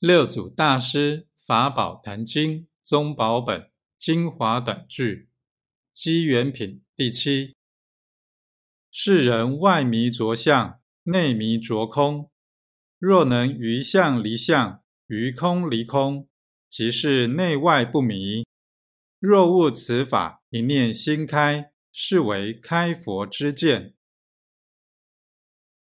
六祖大师法宝坛经宗宝本精华短句机缘品第七。世人外迷着相，内迷着空。若能于相离相，于空离空，即是内外不迷。若悟此法，一念心开，是为开佛之见。